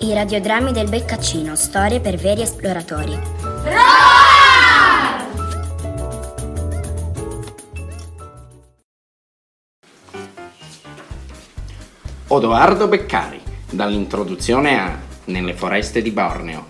I radiodrammi del Beccaccino, storie per veri esploratori. Odoardo Beccari, dall'introduzione a Nelle foreste di Borneo.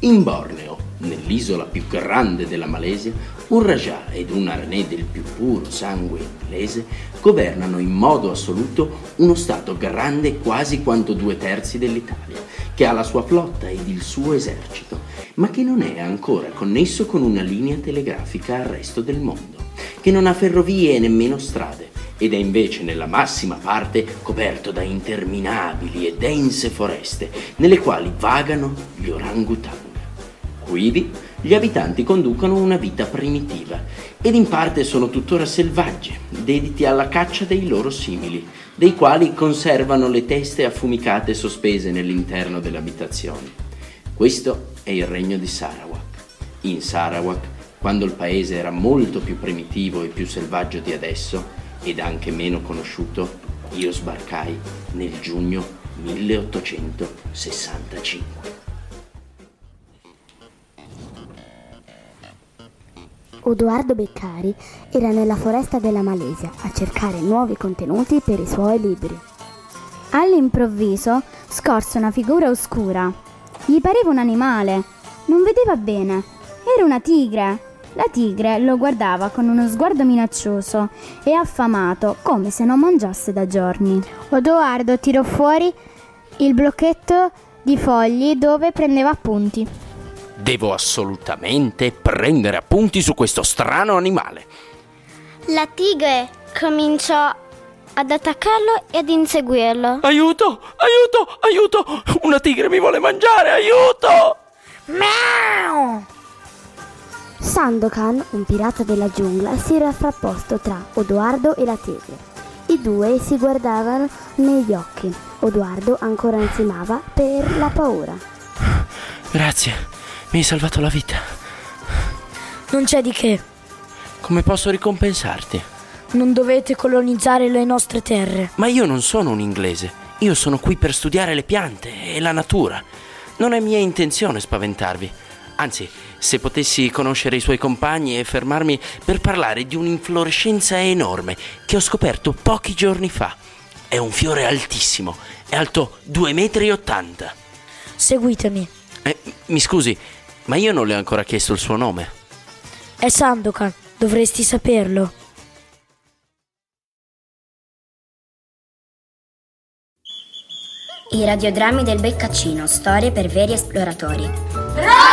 In Borneo, nell'isola più grande della Malesia, un Rajah ed un Aranè del più puro sangue inglese governano in modo assoluto uno stato grande quasi quanto due terzi dell'Italia, che ha la sua flotta ed il suo esercito, ma che non è ancora connesso con una linea telegrafica al resto del mondo, che non ha ferrovie e nemmeno strade, ed è invece nella massima parte coperto da interminabili e dense foreste, nelle quali vagano gli orangutang. Quivi gli abitanti conducono una vita primitiva ed in parte sono tuttora selvaggi, dediti alla caccia dei loro simili, dei quali conservano le teste affumicate sospese nell'interno delle abitazioni. Questo è il regno di Sarawak. In Sarawak, quando il paese era molto più primitivo e più selvaggio di adesso, ed anche meno conosciuto, io sbarcai nel giugno 1865. Odoardo Beccari era nella foresta della Malesia a cercare nuovi contenuti per i suoi libri. All'improvviso scorse una figura oscura. Gli pareva un animale. Non vedeva bene. Era una tigre. La tigre lo guardava con uno sguardo minaccioso e affamato, come se non mangiasse da giorni. Odoardo tirò fuori il blocchetto di fogli dove prendeva appunti. Devo assolutamente prendere appunti su questo strano animale. La tigre cominciò ad attaccarlo e ad inseguirlo. Aiuto! Aiuto! Aiuto! Una tigre mi vuole mangiare! Aiuto! Miau! Sandokan, un pirata della giungla, si era frapposto tra Odoardo e la tigre. I due si guardavano negli occhi. Odoardo ancora ansimava per la paura. Grazie, mi hai salvato la vita. Non c'è di che. Come posso ricompensarti? Non dovete colonizzare le nostre terre. Ma io non sono un inglese. Io sono qui per studiare le piante e la natura. Non è mia intenzione spaventarvi. Anzi, se potessi conoscere i suoi compagni e fermarmi per parlare di un'inflorescenza enorme che ho scoperto pochi giorni fa. È un fiore altissimo, è alto 2,80 metri. Seguitemi. Eh, mi scusi, ma io non le ho ancora chiesto il suo nome. È Sandokan, dovresti saperlo. I radiodrammi del Beccaccino, storie per veri esploratori. Bravo!